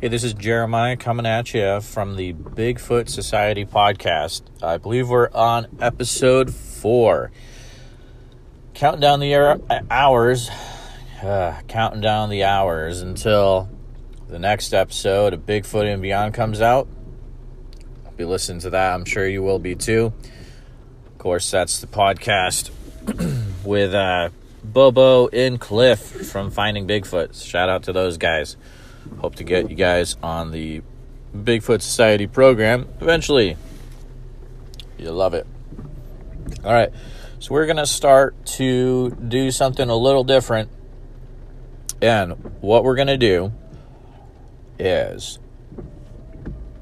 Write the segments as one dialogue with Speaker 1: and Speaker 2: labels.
Speaker 1: Hey, this is Jeremiah coming at you from the Bigfoot Society podcast. I believe we're on episode four. Counting down the er- hours, uh, counting down the hours until the next episode of Bigfoot and Beyond comes out. I'll be listening to that. I'm sure you will be too. Of course, that's the podcast with uh, Bobo and Cliff from Finding Bigfoot. Shout out to those guys. Hope to get you guys on the Bigfoot Society program eventually. You'll love it. All right, so we're going to start to do something a little different. And what we're going to do is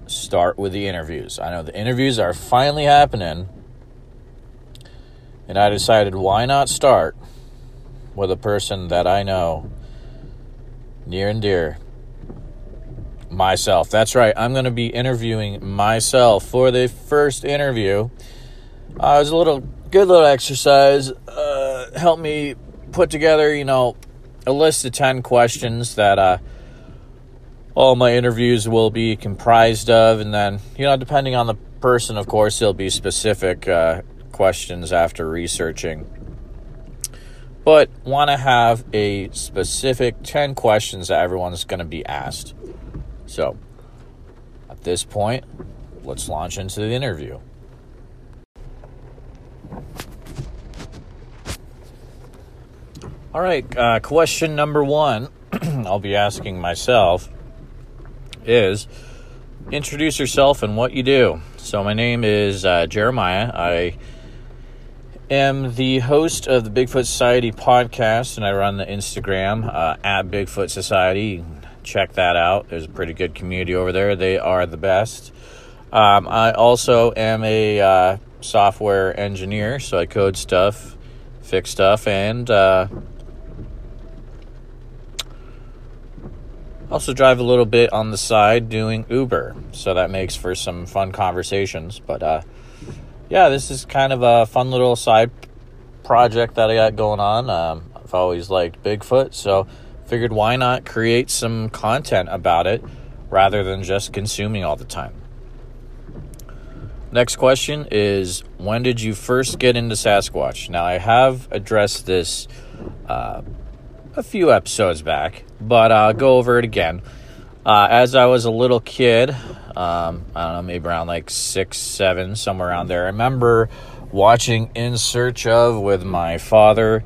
Speaker 1: start with the interviews. I know the interviews are finally happening. And I decided why not start with a person that I know near and dear myself. That's right. I'm going to be interviewing myself for the first interview. Uh, it was a little good little exercise. Uh, helped me put together, you know, a list of 10 questions that uh, all my interviews will be comprised of. And then, you know, depending on the person, of course, there'll be specific uh, questions after researching but want to have a specific 10 questions that everyone's going to be asked. So, at this point, let's launch into the interview. All right, uh, question number one I'll be asking myself is introduce yourself and what you do. So, my name is uh, Jeremiah. I am the host of the Bigfoot Society podcast, and I run the Instagram uh, at Bigfoot Society. Check that out. There's a pretty good community over there. They are the best. Um, I also am a uh, software engineer, so I code stuff, fix stuff, and uh, also drive a little bit on the side doing Uber. So that makes for some fun conversations. But uh, yeah, this is kind of a fun little side project that I got going on. Um, I've always liked Bigfoot, so figured why not create some content about it rather than just consuming all the time. Next question is When did you first get into Sasquatch? Now, I have addressed this uh, a few episodes back, but I'll go over it again. Uh, as I was a little kid, um, I don't know, maybe around like six, seven, somewhere around there, I remember watching In Search of with my father,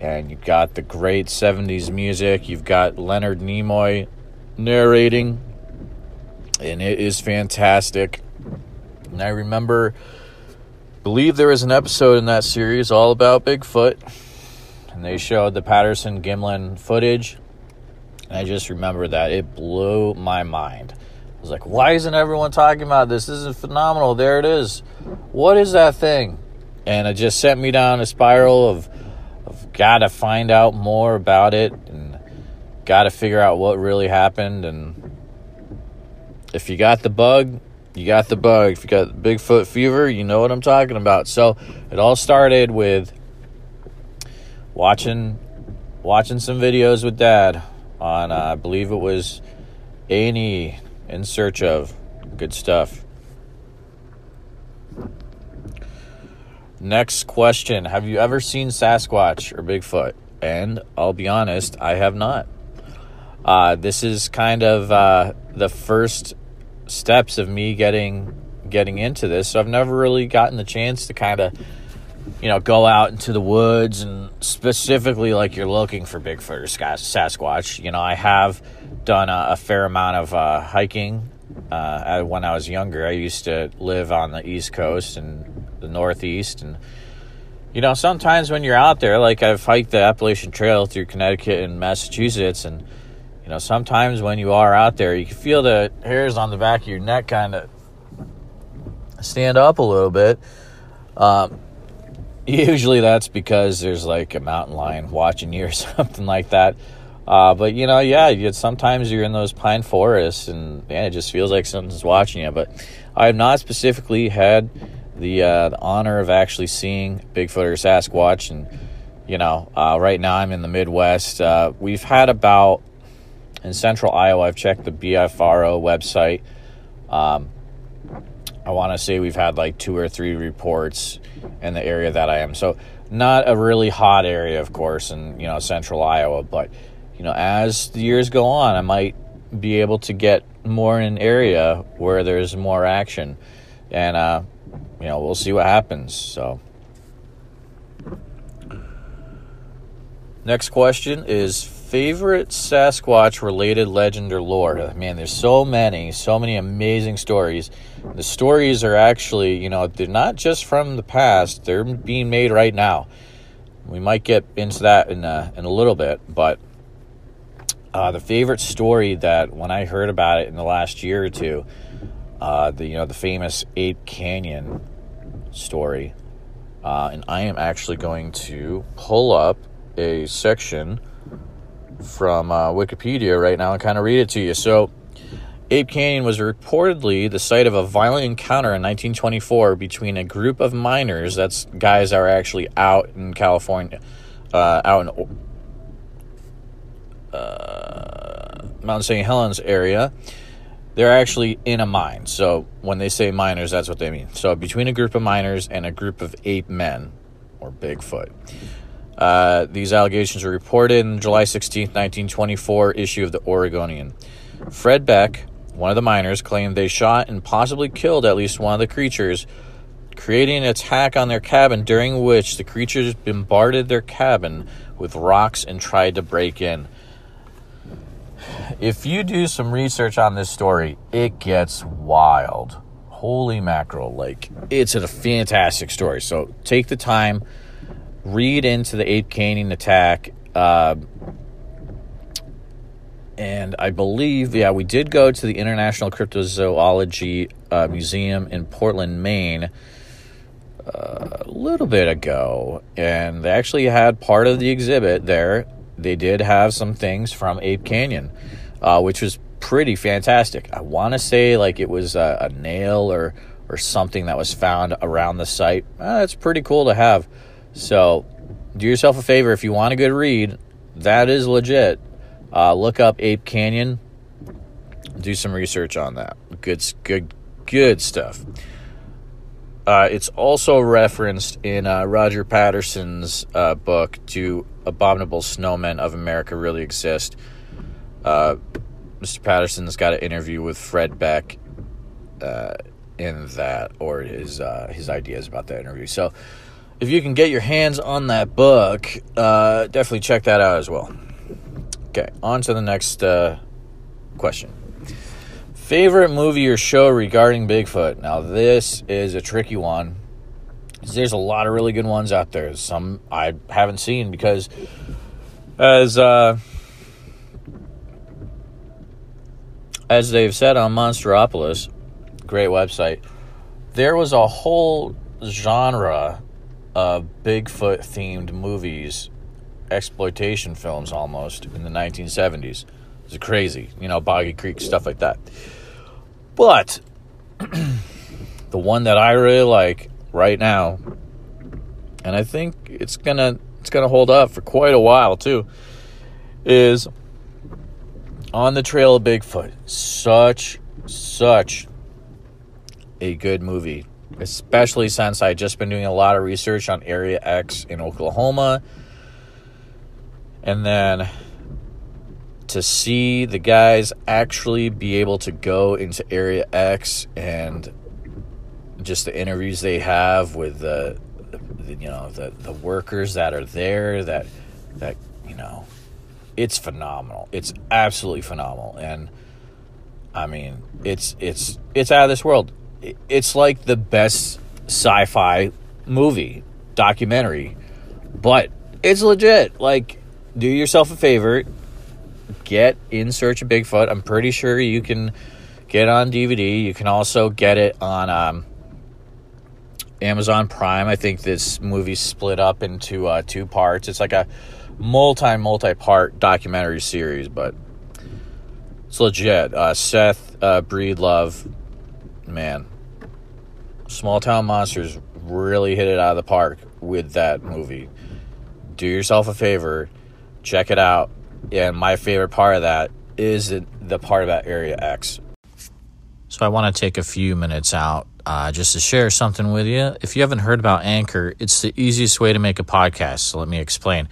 Speaker 1: and you've got the great 70s music. You've got Leonard Nimoy narrating, and it is fantastic. And I remember, believe there was an episode in that series all about Bigfoot, and they showed the Patterson Gimlin footage and I just remember that it blew my mind. I was like, why isn't everyone talking about this? This is phenomenal. There it is. What is that thing? And it just sent me down a spiral of, of got to find out more about it and got to figure out what really happened. And if you got the bug, you got the bug. If you got Bigfoot fever, you know what I'm talking about. So it all started with watching watching some videos with dad on, uh, I believe it was A&E in search of. Good stuff. Next question Have you ever seen Sasquatch or Bigfoot? And I'll be honest, I have not. Uh, this is kind of uh, the first steps of me getting getting into this. So I've never really gotten the chance to kind of you know, go out into the woods and specifically like you're looking for Bigfoot or Sasquatch. You know, I have done a, a fair amount of uh, hiking uh, when I was younger. I used to live on the East Coast and the Northeast. And, you know, sometimes when you're out there, like I've hiked the Appalachian Trail through Connecticut and Massachusetts, and, you know, sometimes when you are out there, you can feel the hairs on the back of your neck kind of stand up a little bit. Um, Usually that's because there's like a mountain lion watching you or something like that. Uh, but you know, yeah, you, sometimes you're in those pine forests and man, it just feels like something's watching you. But I have not specifically had the, uh, the honor of actually seeing Bigfoot or Sasquatch. And you know, uh, right now I'm in the Midwest. Uh, we've had about in central Iowa. I've checked the BFRO website. Um, I want to say we've had like two or three reports in the area that I am. So not a really hot area, of course, in you know central Iowa. But you know, as the years go on, I might be able to get more in an area where there's more action, and uh, you know, we'll see what happens. So. Next question is favorite Sasquatch related legend or lore. Man, there's so many, so many amazing stories. The stories are actually, you know, they're not just from the past, they're being made right now. We might get into that in a, in a little bit, but uh, the favorite story that when I heard about it in the last year or two, uh, the you know the famous Ape Canyon story, uh, and I am actually going to pull up a section from uh, Wikipedia right now and kind of read it to you. So, Ape Canyon was reportedly the site of a violent encounter in 1924 between a group of miners. That's guys that are actually out in California, uh, out in uh, Mount St. Helens area. They're actually in a mine. So when they say miners, that's what they mean. So between a group of miners and a group of ape men, or Bigfoot. Uh, these allegations were reported in July 16, 1924 issue of the Oregonian. Fred Beck, one of the miners, claimed they shot and possibly killed at least one of the creatures, creating an attack on their cabin during which the creatures bombarded their cabin with rocks and tried to break in. If you do some research on this story, it gets wild. Holy mackerel. Like, it's a fantastic story. So take the time read into the Ape Canyon attack. Uh, and I believe, yeah, we did go to the International Cryptozoology uh, Museum in Portland, Maine, uh, a little bit ago, and they actually had part of the exhibit there. They did have some things from Ape Canyon, uh, which was pretty fantastic. I want to say like it was a, a, nail or or something that was found around the site. That's pretty cool to have. So, do yourself a favor if you want a good read. That is legit. Uh, look up Ape Canyon. Do some research on that. Good, good, good stuff. Uh, it's also referenced in uh, Roger Patterson's uh, book "Do Abominable Snowmen of America Really Exist?" Uh, Mr. Patterson's got an interview with Fred Beck uh, in that, or his his ideas about that interview. So if you can get your hands on that book, uh, definitely check that out as well. Okay, on to the next uh, question. Favorite movie or show regarding Bigfoot? Now, this is a tricky one. There's a lot of really good ones out there. Some I haven't seen because, as uh, as they've said on Monsteropolis, great website, there was a whole genre of Bigfoot themed movies, exploitation films almost in the 1970s. It's crazy, you know, Boggy Creek, stuff like that. But the one that I really like right now, and I think it's gonna it's gonna hold up for quite a while too, is on the trail of Bigfoot. Such such a good movie especially since I just been doing a lot of research on Area X in Oklahoma. And then to see the guys actually be able to go into Area X and just the interviews they have with the, the you know the the workers that are there that that you know it's phenomenal. It's absolutely phenomenal and I mean, it's it's it's out of this world it's like the best sci-fi movie documentary, but it's legit. Like, do yourself a favor, get In Search of Bigfoot. I'm pretty sure you can get on DVD. You can also get it on um, Amazon Prime. I think this movie's split up into uh, two parts. It's like a multi multi part documentary series, but it's legit. Uh, Seth uh, Breedlove man, Small Town Monsters really hit it out of the park with that movie. Do yourself a favor, check it out. And my favorite part of that is the part about Area X? So I want to take a few minutes out uh, just to share something with you. If you haven't heard about Anchor, it's the easiest way to make a podcast. So let me explain.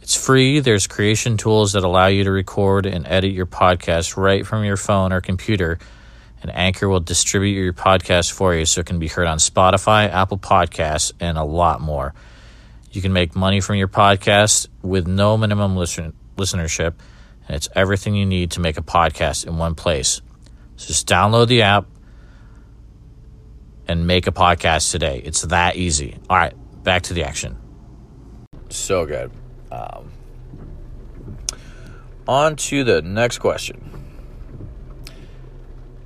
Speaker 1: It's free. There's creation tools that allow you to record and edit your podcast right from your phone or computer. And Anchor will distribute your podcast for you so it can be heard on Spotify, Apple Podcasts, and a lot more. You can make money from your podcast with no minimum listen- listenership, and it's everything you need to make a podcast in one place. So just download the app and make a podcast today. It's that easy. All right, back to the action. So good. Um, on to the next question.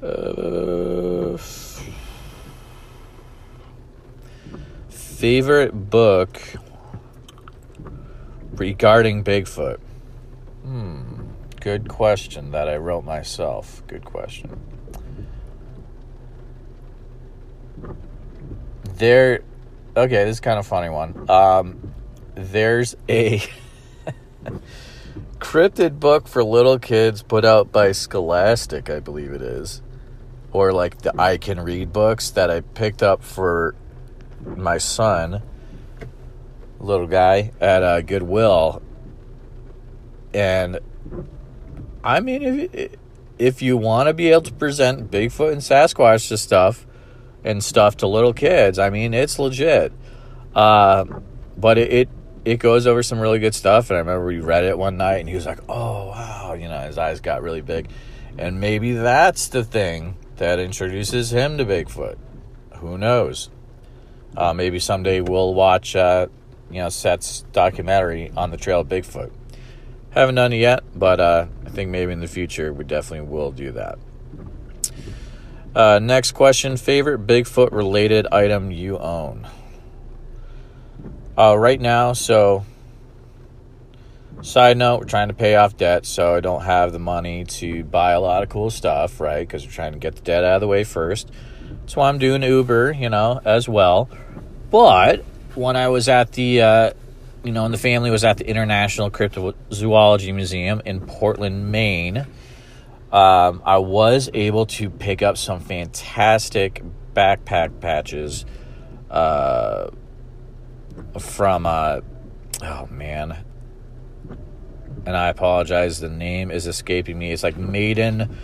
Speaker 1: Uh, favorite book regarding Bigfoot? Hmm. Good question that I wrote myself. Good question. There. Okay, this is kind of funny one. Um, there's a cryptid book for little kids put out by Scholastic, I believe it is. Or like the I Can Read books that I picked up for my son, little guy, at uh, Goodwill. And I mean, if, if you want to be able to present Bigfoot and Sasquatch to stuff and stuff to little kids, I mean, it's legit. Uh, but it, it it goes over some really good stuff. And I remember we read it one night, and he was like, "Oh wow," you know, his eyes got really big, and maybe that's the thing that introduces him to Bigfoot. Who knows? Uh, maybe someday we'll watch, uh, you know, Seth's documentary on the trail of Bigfoot. Haven't done it yet, but uh, I think maybe in the future we definitely will do that. Uh, next question: Favorite Bigfoot related item you own? Uh, right now, so side note, we're trying to pay off debt, so I don't have the money to buy a lot of cool stuff, right? Because we're trying to get the debt out of the way first. That's why I'm doing Uber, you know, as well. But when I was at the, uh, you know, and the family was at the International Cryptozoology Museum in Portland, Maine, um, I was able to pick up some fantastic backpack patches. Uh, from uh oh man and i apologize the name is escaping me it's like maiden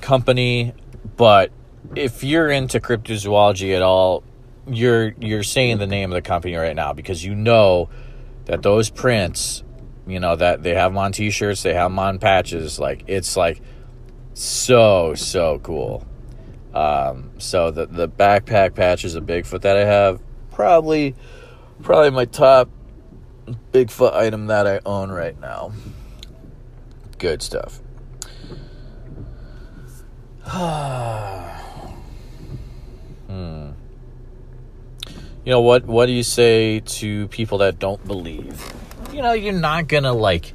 Speaker 1: company but if you're into cryptozoology at all you're you're saying the name of the company right now because you know that those prints you know that they have them on t-shirts they have them on patches like it's like so so cool um, so the the backpack patches of bigfoot that i have probably probably my top Bigfoot item that I own right now. Good stuff. hmm. You know what? What do you say to people that don't believe? You know, you're not gonna like.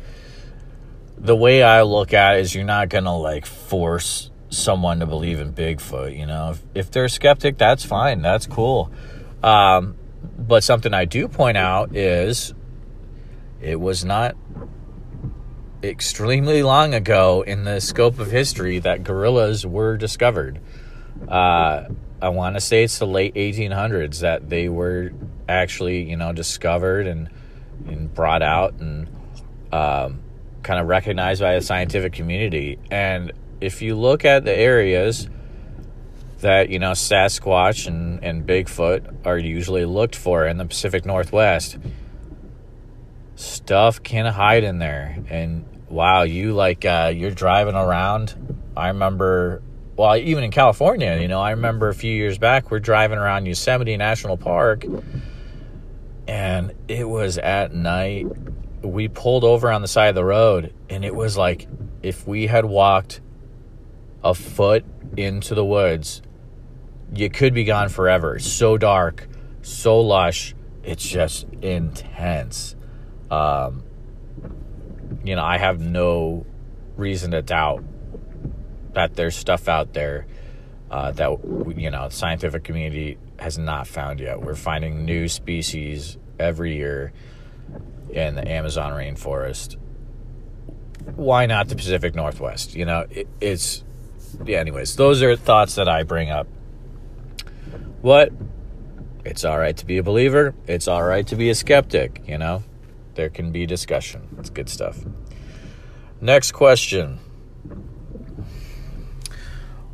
Speaker 1: The way I look at it is, you're not gonna like force someone to believe in Bigfoot. You know, if, if they're a skeptic, that's fine. That's cool. Um, but something I do point out is it was not extremely long ago in the scope of history that gorillas were discovered. Uh, I want to say it's the late 1800s that they were actually, you know, discovered and, and brought out and um, kind of recognized by the scientific community. And if you look at the areas, that you know Sasquatch and, and Bigfoot are usually looked for in the Pacific Northwest. Stuff can hide in there, and wow, you like uh, you're driving around. I remember, well, even in California, you know, I remember a few years back we're driving around Yosemite National Park, and it was at night. We pulled over on the side of the road, and it was like if we had walked a foot into the woods you could be gone forever. so dark, so lush. It's just intense. Um, you know, I have no reason to doubt that there's stuff out there uh, that you know the scientific community has not found yet. We're finding new species every year in the Amazon rainforest. why not the Pacific Northwest? You know, it, it's yeah. Anyways, those are thoughts that I bring up. What? It's all right to be a believer. It's all right to be a skeptic. You know, there can be discussion. It's good stuff. Next question.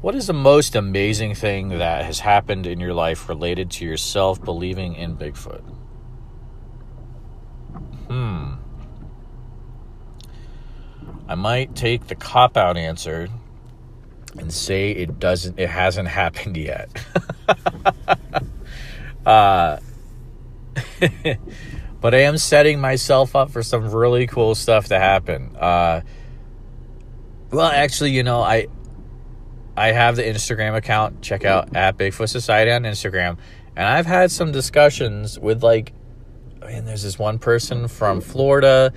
Speaker 1: What is the most amazing thing that has happened in your life related to yourself believing in Bigfoot? Hmm. I might take the cop out answer and say it doesn't it hasn't happened yet. uh but I am setting myself up for some really cool stuff to happen. Uh well actually, you know, I I have the Instagram account. Check out at Bigfoot Society on Instagram. And I've had some discussions with like mean, there's this one person from Florida.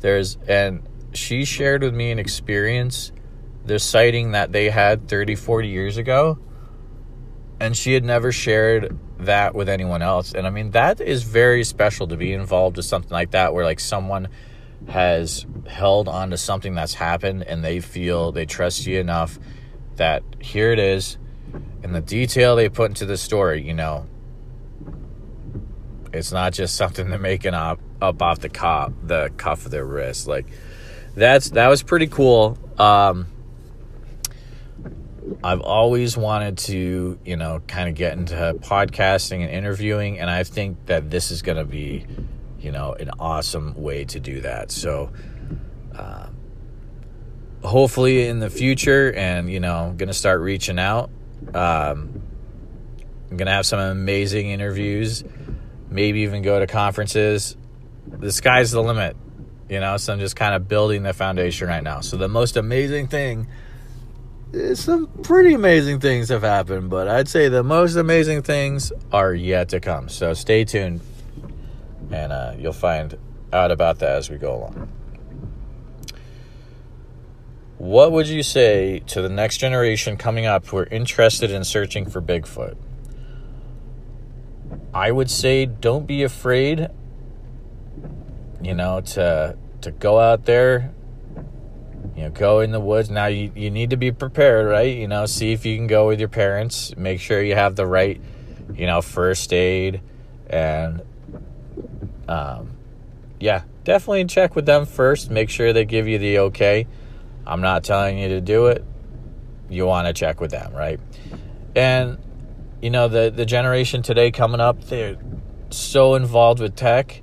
Speaker 1: There's and she shared with me an experience, the sighting that they had 30, 40 years ago. And she had never shared that with anyone else. And I mean, that is very special to be involved with something like that, where like someone has held on to something that's happened and they feel they trust you enough that here it is. And the detail they put into the story, you know, it's not just something they're making up up off the cop the cuff of their wrist. Like that's that was pretty cool. Um, I've always wanted to, you know, kind of get into podcasting and interviewing, and I think that this is going to be, you know, an awesome way to do that. So, uh, hopefully in the future, and you know, I'm to start reaching out. Um, I'm to have some amazing interviews, maybe even go to conferences. The sky's the limit you know, so I'm just kind of building the foundation right now. So the most amazing thing some pretty amazing things have happened, but I'd say the most amazing things are yet to come. So stay tuned, and uh, you'll find out about that as we go along. What would you say to the next generation coming up who are interested in searching for Bigfoot? I would say don't be afraid, you know, to to go out there, you know, go in the woods. Now you, you need to be prepared, right? You know, see if you can go with your parents. Make sure you have the right, you know, first aid and um yeah, definitely check with them first. Make sure they give you the okay. I'm not telling you to do it. You want to check with them, right? And you know, the the generation today coming up, they're so involved with tech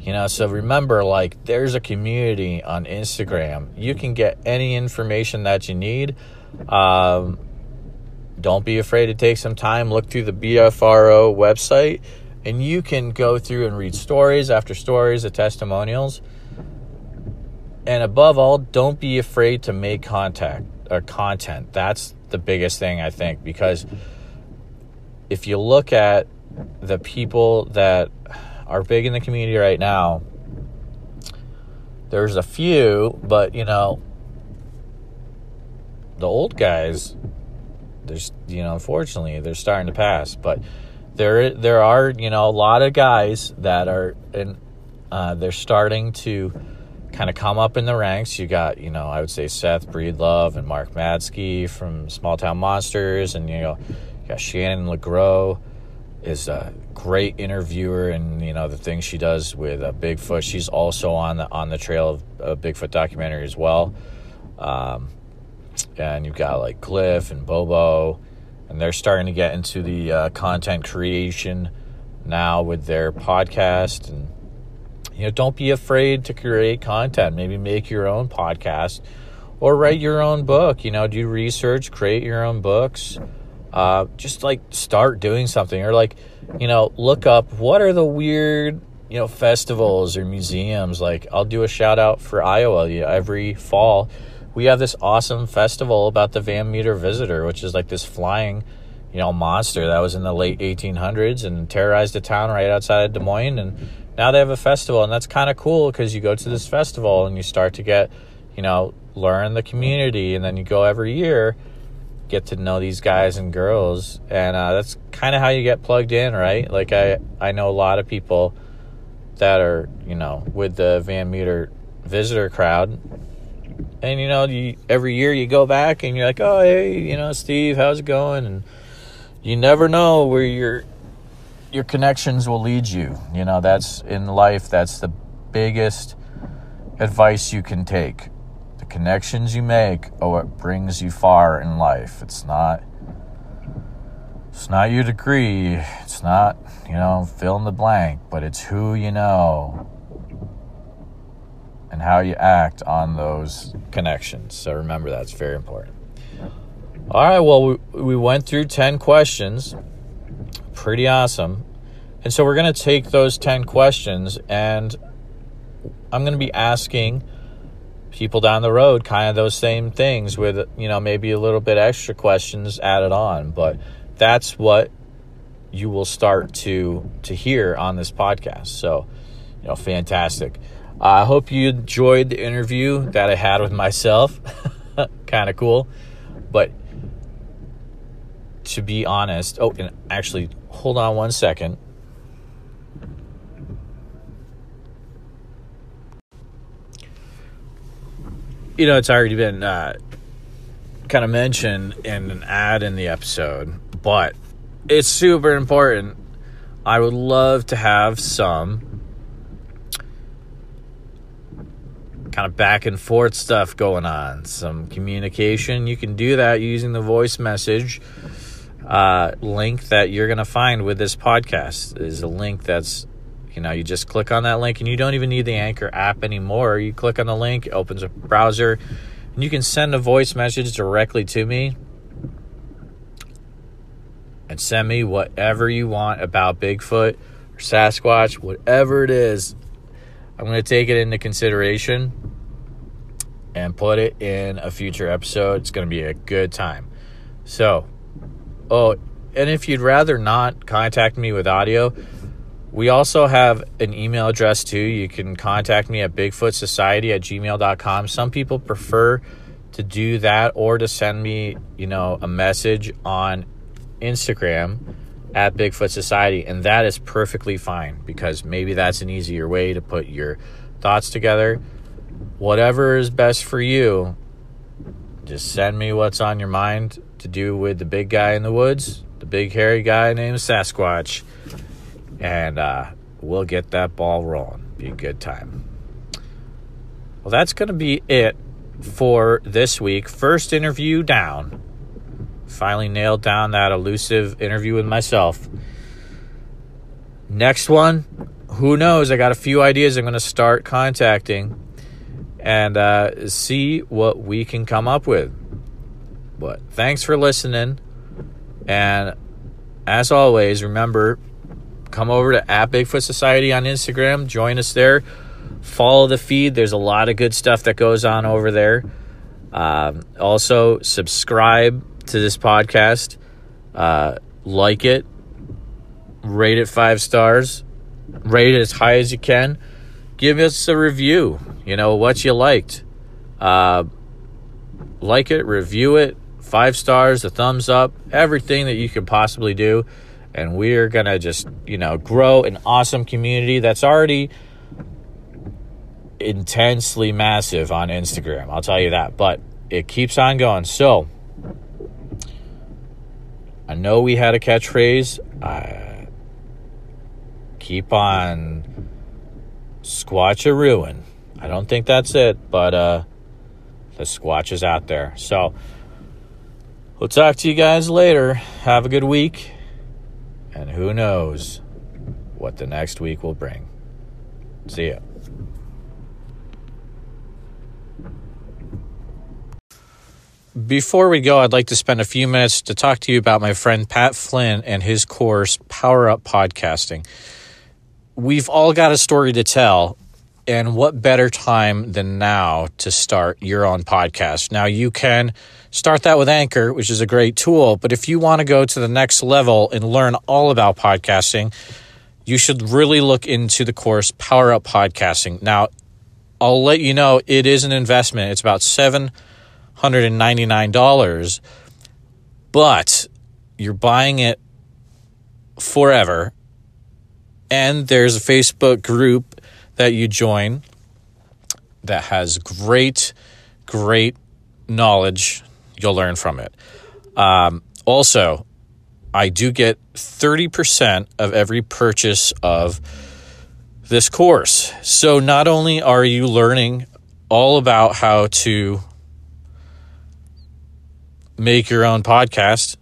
Speaker 1: you know, so remember, like, there's a community on Instagram. You can get any information that you need. Um, don't be afraid to take some time, look through the BFRO website, and you can go through and read stories after stories of testimonials. And above all, don't be afraid to make contact or content. That's the biggest thing I think because if you look at the people that are big in the community right now. There's a few, but you know, the old guys, there's you know, unfortunately, they're starting to pass. But there, there are you know a lot of guys that are and uh, they're starting to kind of come up in the ranks. You got, you know, I would say Seth Breedlove and Mark Matzke from Small Town Monsters, and you know, you got Shannon LeGro is a great interviewer, and you know the things she does with uh, Bigfoot. She's also on the on the trail of a Bigfoot documentary as well. Um, and you've got like Cliff and Bobo, and they're starting to get into the uh, content creation now with their podcast. And you know, don't be afraid to create content. Maybe make your own podcast or write your own book. You know, do research, create your own books uh, just like start doing something or like you know look up what are the weird you know festivals or museums like i'll do a shout out for iowa every fall we have this awesome festival about the van meter visitor which is like this flying you know monster that was in the late 1800s and terrorized a town right outside of des moines and now they have a festival and that's kind of cool because you go to this festival and you start to get you know learn the community and then you go every year get to know these guys and girls and uh, that's kind of how you get plugged in right like i i know a lot of people that are you know with the van meter visitor crowd And you know, you, every year you go back and you're like, "Oh, hey, you know, Steve, how's it going?" And you never know where your your connections will lead you. You know, that's in life. That's the biggest advice you can take. The connections you make are what brings you far in life. It's not it's not your degree. It's not, you know, fill in the blank, but it's who you know and how you act on those connections. So remember that's very important. All right, well, we, we went through 10 questions. Pretty awesome. And so we're going to take those 10 questions and I'm going to be asking people down the road kind of those same things with, you know, maybe a little bit extra questions added on. But that's what you will start to to hear on this podcast. So, you know, fantastic. I hope you enjoyed the interview that I had with myself. kind of cool. But to be honest, oh, and actually, hold on one second. You know, it's already been uh, kind of mentioned in an ad in the episode, but it's super important. I would love to have some kind of back and forth stuff going on, some communication. You can do that using the voice message uh, link that you're going to find with this podcast. Is a link that's you know, you just click on that link and you don't even need the Anchor app anymore. You click on the link, it opens a browser, and you can send a voice message directly to me and send me whatever you want about Bigfoot or Sasquatch, whatever it is. I'm going to take it into consideration and put it in a future episode. It's going to be a good time. So, oh, and if you'd rather not contact me with audio, we also have an email address too. You can contact me at bigfootsociety at gmail.com. Some people prefer to do that or to send me, you know, a message on Instagram at Bigfoot Society, and that is perfectly fine because maybe that's an easier way to put your thoughts together. Whatever is best for you, just send me what's on your mind to do with the big guy in the woods, the big hairy guy named Sasquatch, and uh, we'll get that ball rolling. Be a good time. Well, that's going to be it for this week. First interview down finally nailed down that elusive interview with myself. Next one, who knows? I got a few ideas I'm going to start contacting and uh, see what we can come up with. But thanks for listening. And as always, remember come over to at Bigfoot Society on Instagram, join us there, follow the feed. There's a lot of good stuff that goes on over there. Um, also, subscribe to this podcast. Uh, like it, rate it five stars, rate it as high as you can. Give us a review. You know what you liked. Uh, like it, review it, five stars, the thumbs up, everything that you could possibly do. And we're going to just, you know, grow an awesome community that's already intensely massive on Instagram. I'll tell you that. But it keeps on going. So, I know we had a catchphrase. Uh, keep on Squatch a ruin. I don't think that's it, but uh, the Squatch is out there. So we'll talk to you guys later. Have a good week. And who knows what the next week will bring. See ya. Before we go, I'd like to spend a few minutes to talk to you about my friend Pat Flynn and his course, Power Up Podcasting. We've all got a story to tell, and what better time than now to start your own podcast? Now, you can start that with Anchor, which is a great tool, but if you want to go to the next level and learn all about podcasting, you should really look into the course Power Up Podcasting. Now, I'll let you know it is an investment. It's about seven $199, but you're buying it forever. And there's a Facebook group that you join that has great great knowledge you'll learn from it. Um, also, I do get 30% of every purchase of this course. So not only are you learning all about how to make your own podcast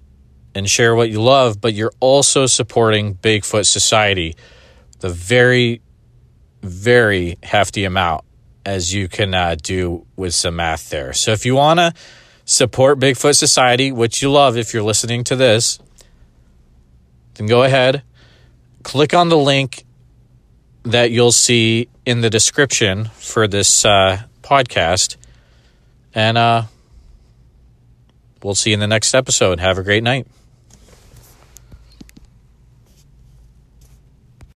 Speaker 1: and share what you love, but you're also supporting Bigfoot Society, the very, very hefty amount as you can uh, do with some math there. So if you want to support Bigfoot Society, which you love if you're listening to this, then go ahead, click on the link that you'll see in the description for this uh, podcast. And uh, we'll see you in the next episode. Have a great night.